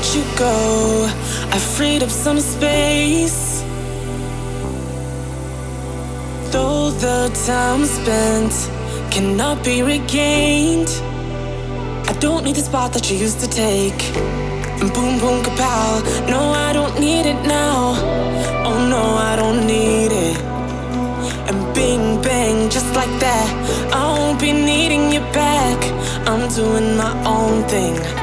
Let you go, I freed up some space. Though the time spent cannot be regained, I don't need the spot that you used to take. And boom, boom, kapow. No, I don't need it now. Oh no, I don't need it. And bing, bang, just like that. I won't be needing you back. I'm doing my own thing.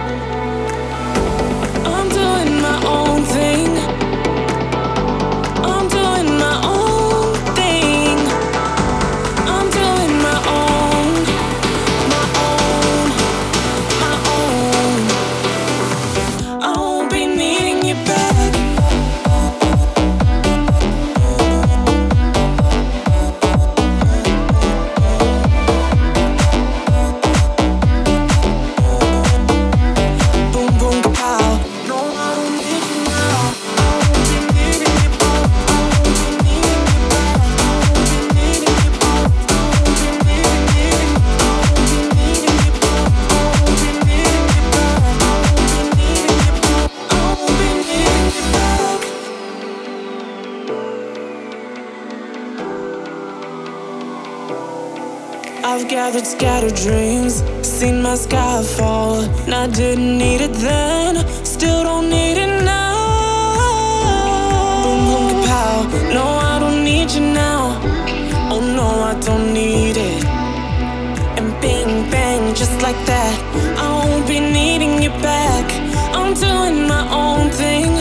Dreams, seen my sky fall. And I didn't need it then, still don't need it now. Boom, boom, kapow. No, I don't need you now. Oh no, I don't need it. And bing, bang, just like that. I won't be needing you back. I'm doing my own thing.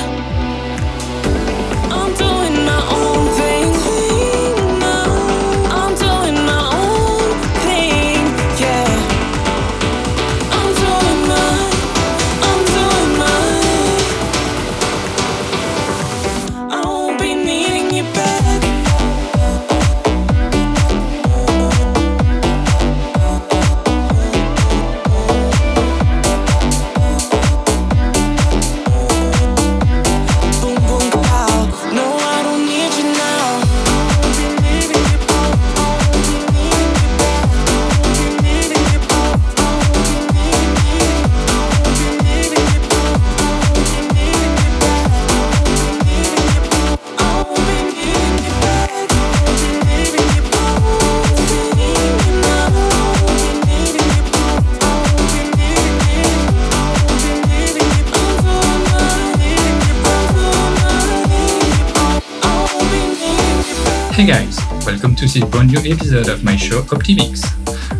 Welcome to this brand new episode of my show Opti'mix.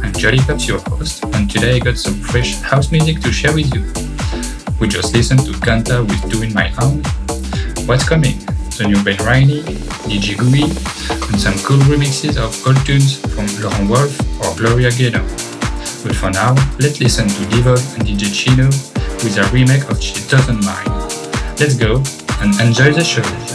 I'm Jordy Copz, your host, and today I got some fresh house music to share with you. We just listened to Kanta with Doing My Own. What's coming? The new Ben Rainey, DJ Gooey, and some cool remixes of old tunes from Laurent Wolf or Gloria Gaynor. But for now, let's listen to dEVOLVE and DJ Chino with a remake of She Doesn't Mind. Let's go and enjoy the show.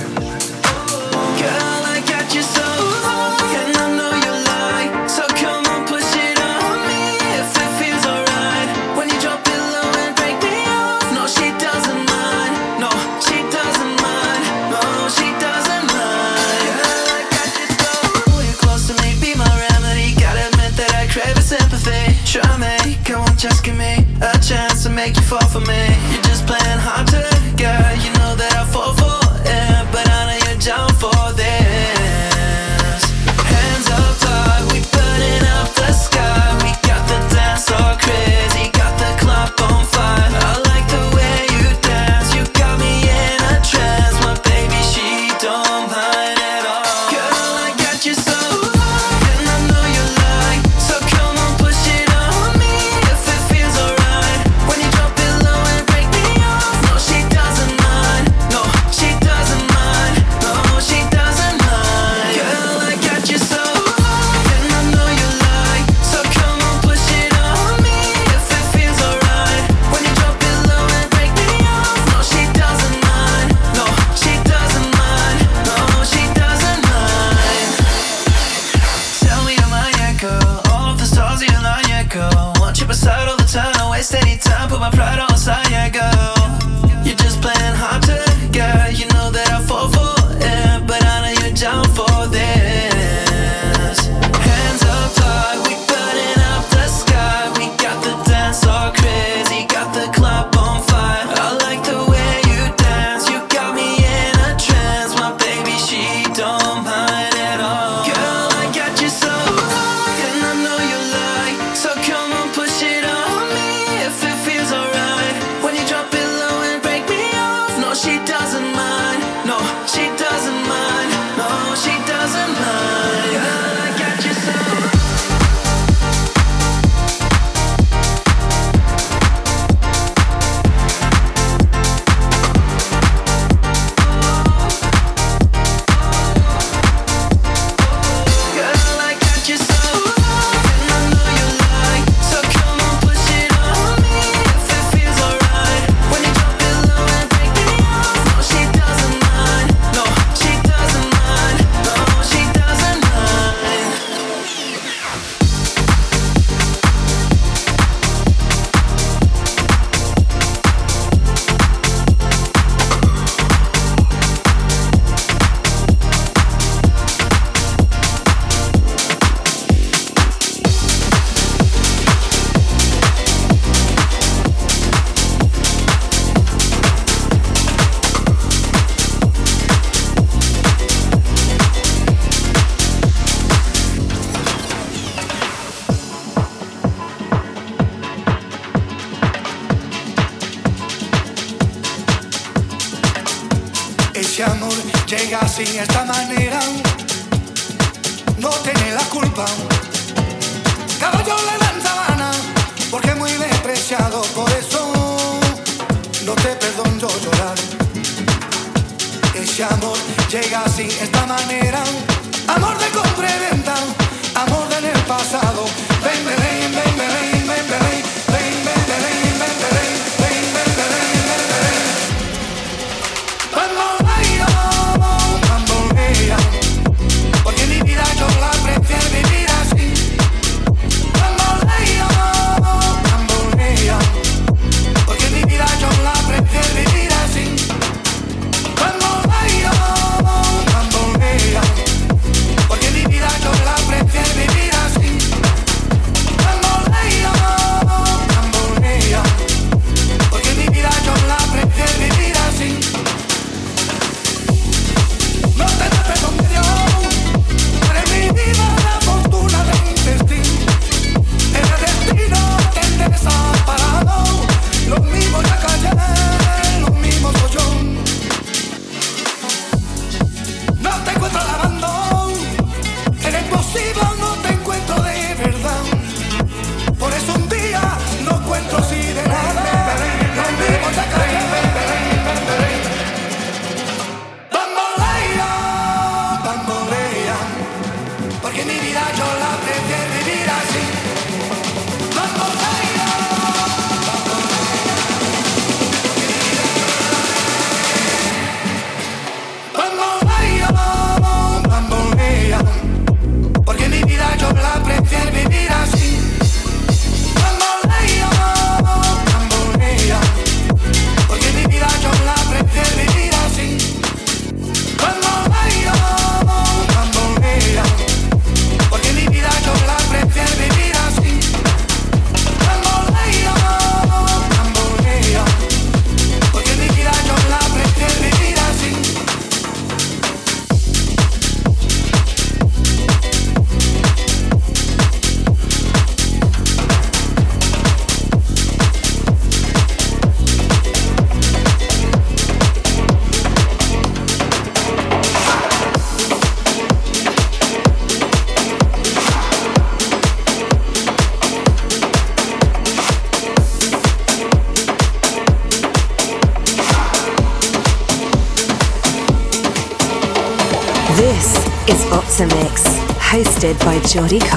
Hosted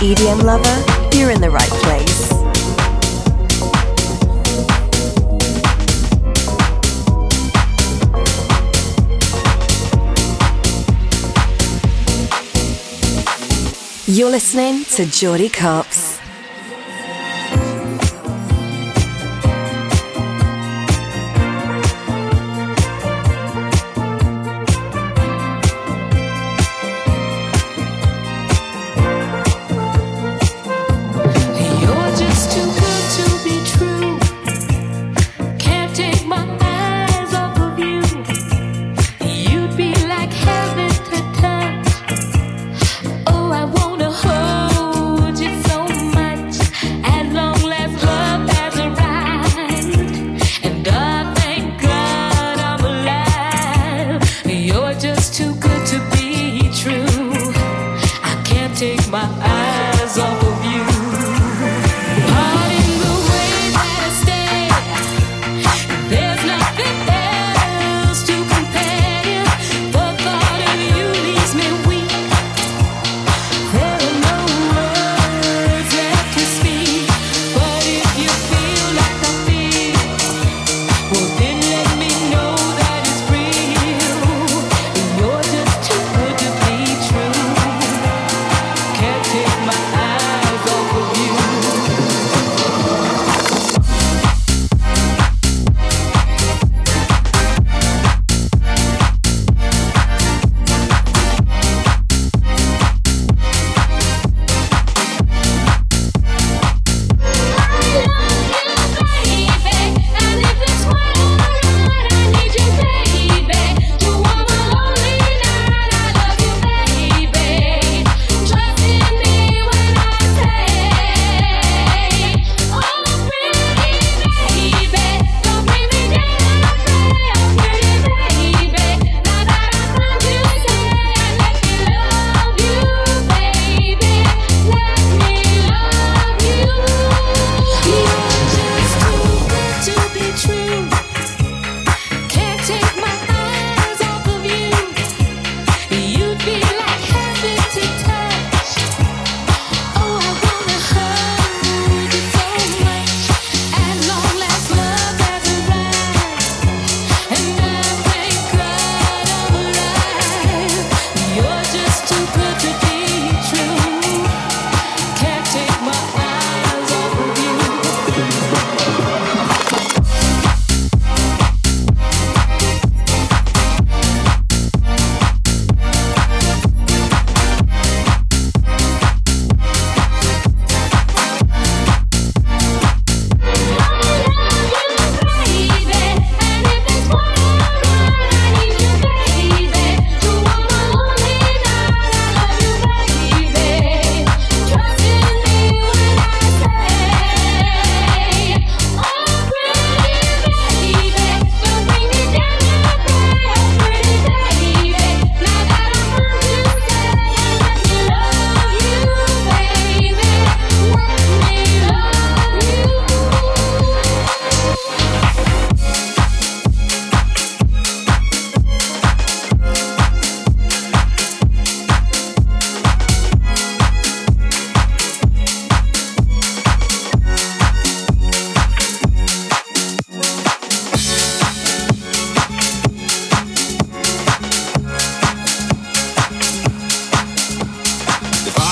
EDM lover, you're in the right place. You're listening to Jordy Copz.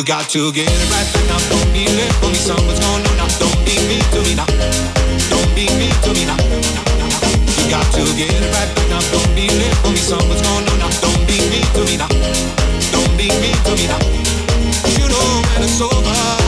You got to get it right back now. Don't be late for me. Something's going on now. Don't be mean to me now. Don't be mean to me now. You got to get it right back now. Don't be late for me. Something's going on now. Don't be mean to me now. Don't be mean to me now. You know when it's over.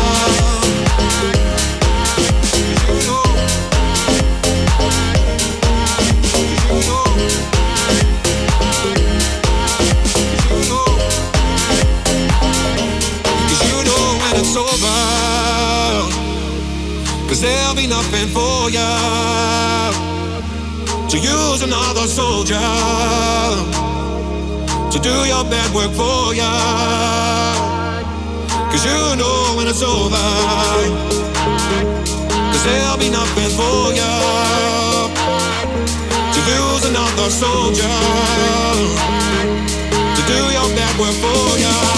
warrior to use another soldier. To do your bad work for ya. Cause you know when it's over, cause there'll be nothing for ya. To use another soldier. To do your bad work for ya.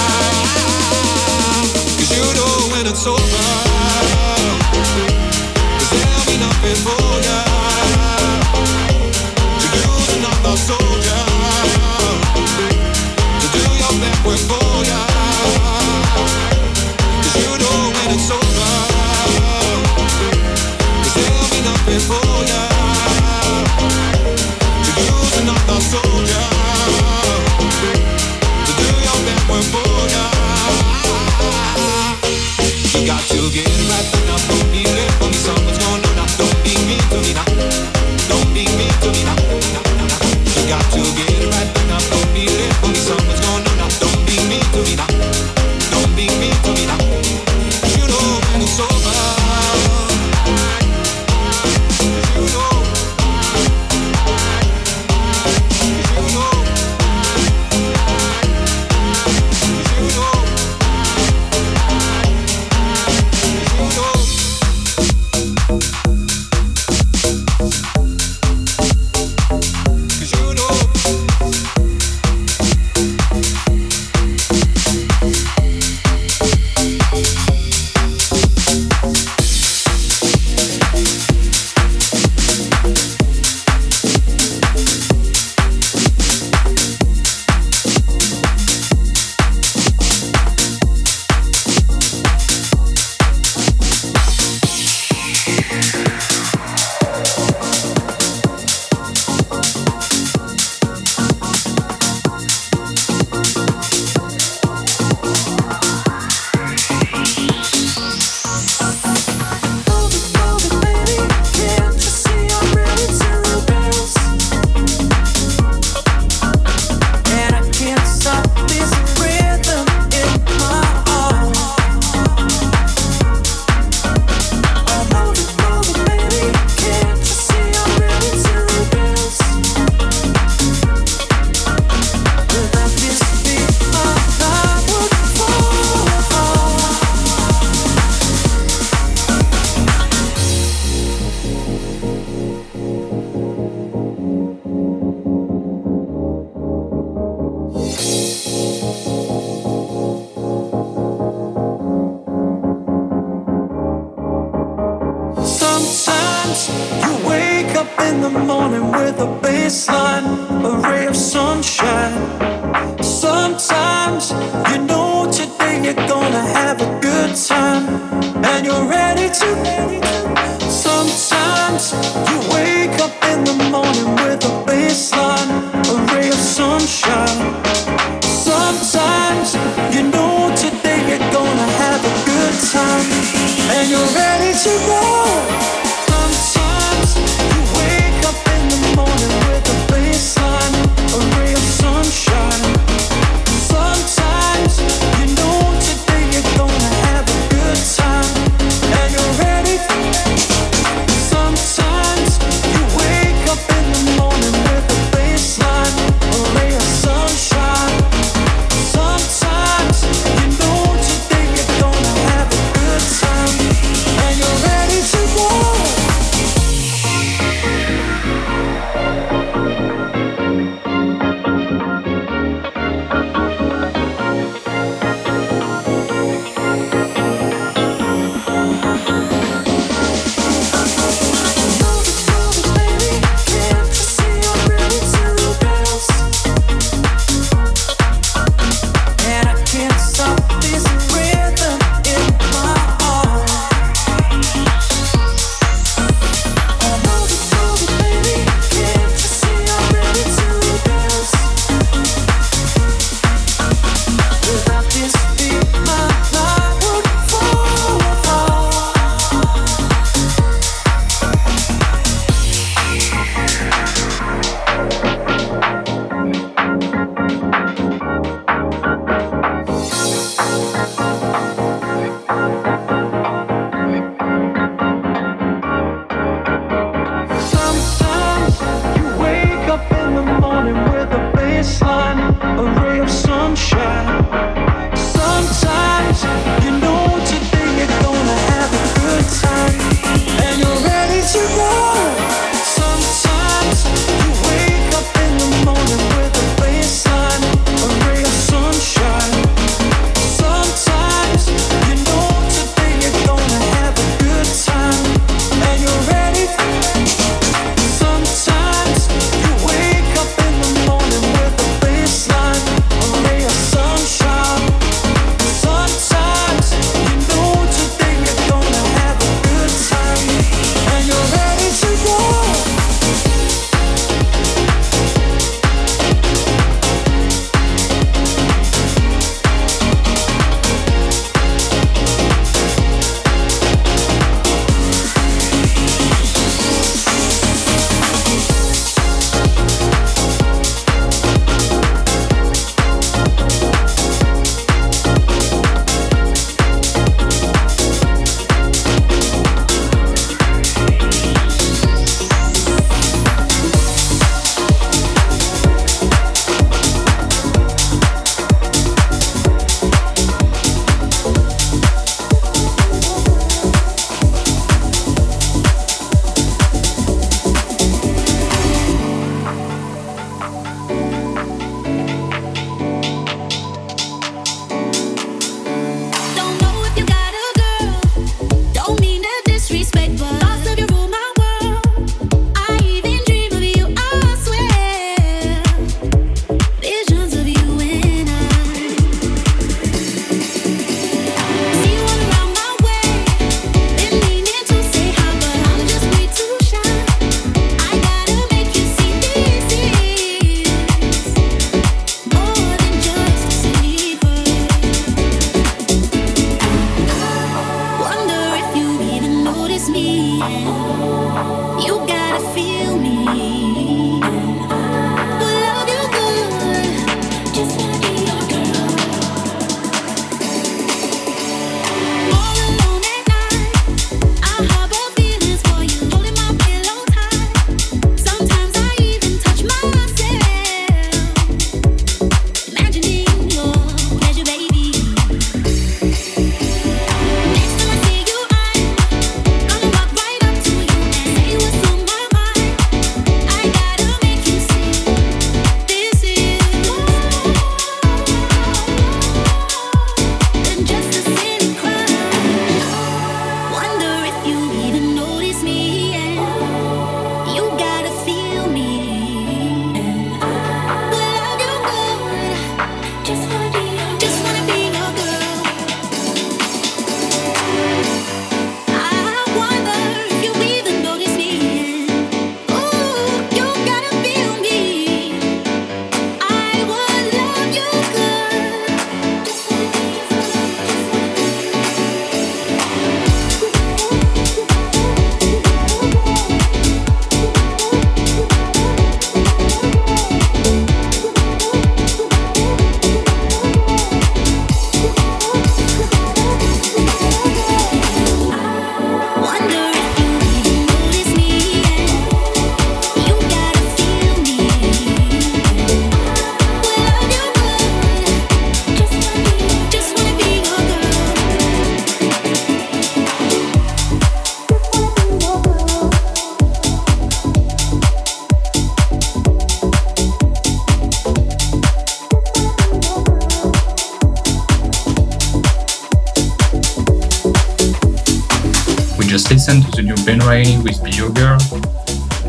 Rainey with Your Girl.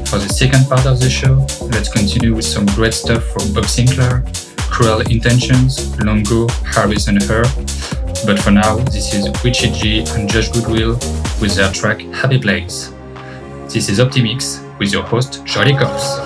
For the second part of the show, let's continue with some great stuff from Bob Sinclar, Kruel Intentions, Longo, Harris and Hurr. But for now, this is Ricci G and Josh Goodwill with their track Happy Place. This is Optimix with your host, Jordy Copz.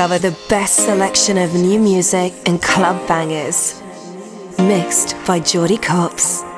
Discover the best selection of new music and club bangers. Mixed by Jordy Copz.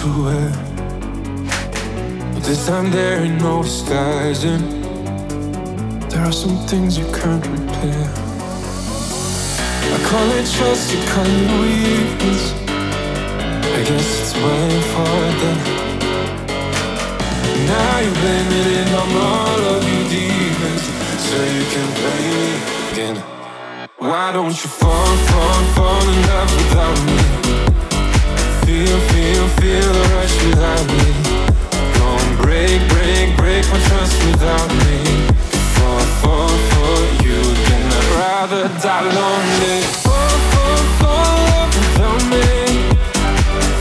To wear. But this time there ain't no disguising. There are some things you can't repair. I call it trust, you call it weakness. I guess it's way for then. Now you blame it on all of your demons, so you can play me again. Why don't you fall, fall, fall in love without me? Feel, feel, feel the rush without me. And break, break, break my trust without me. Fall, fall for you again. I'd rather die lonely. Without me.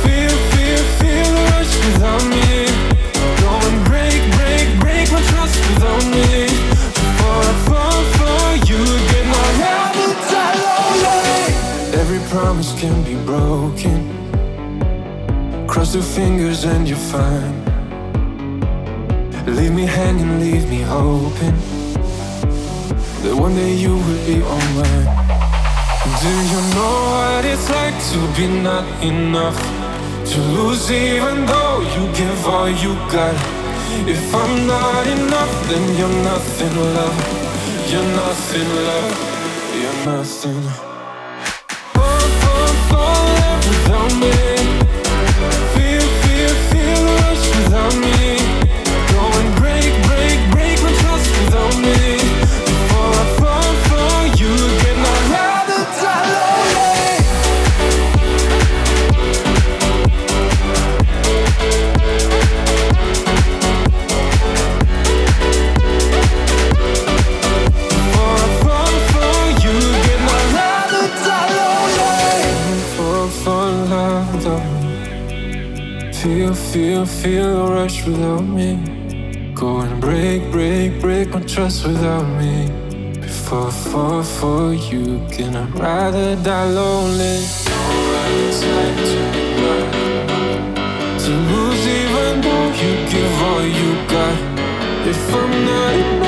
Feel, feel, feel the rush without me. And break, break, break my trust without me. For you. I'd rather die lonely. Every promise can be broken Your fingers and you're fine. Leave me hanging, leave me hoping that one day you will be alright. Do you know what it's like to be not enough? To lose even though you give all you got. If I'm not enough, then you're nothing, love. You're nothing, love. You're nothing. Fall, fall, fall, without me. Feel, feel, feel the rush without me. Go and break, break, break my trust without me. Before I fall for you, can I rather die lonely? To lose even though you give all you got. If I'm not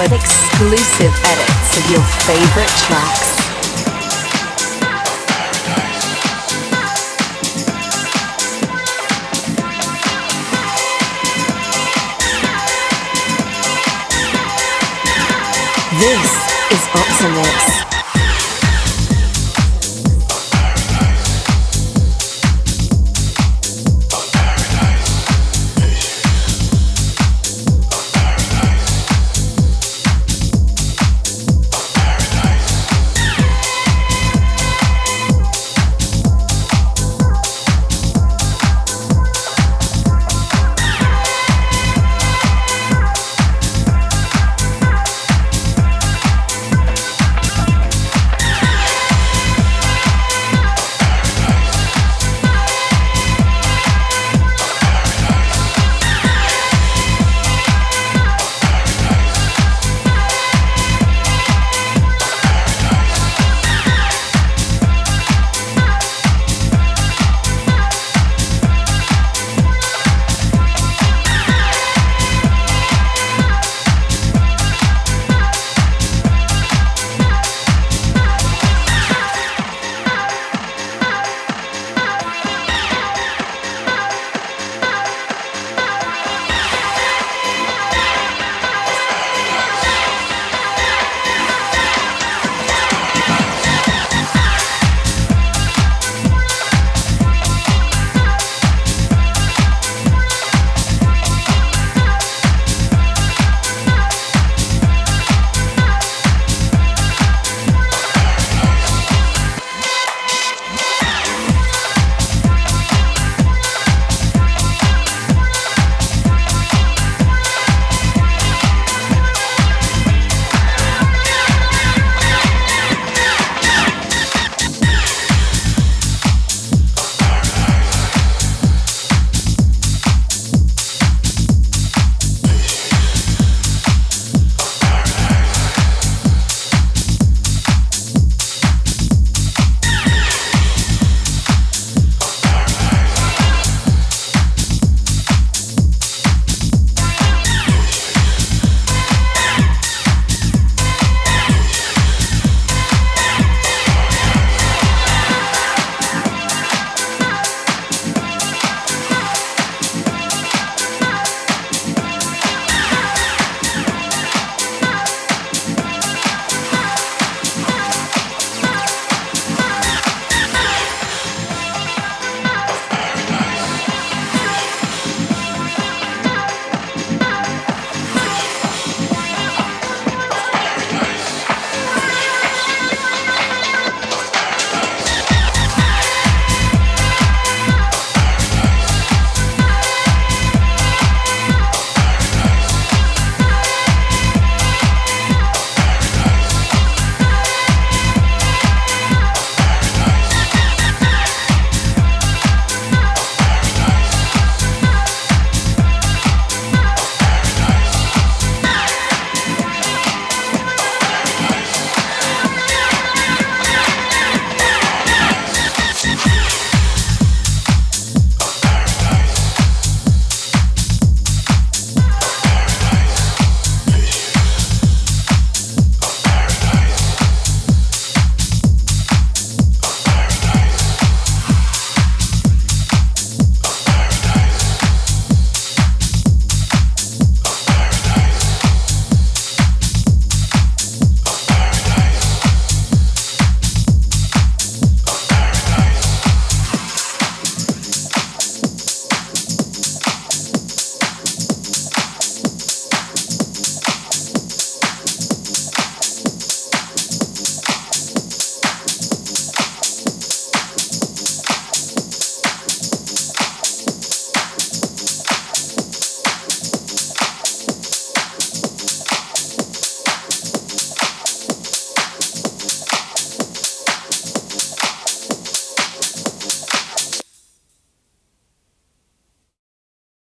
exclusive edits of your favorite tracks. This is Optimix.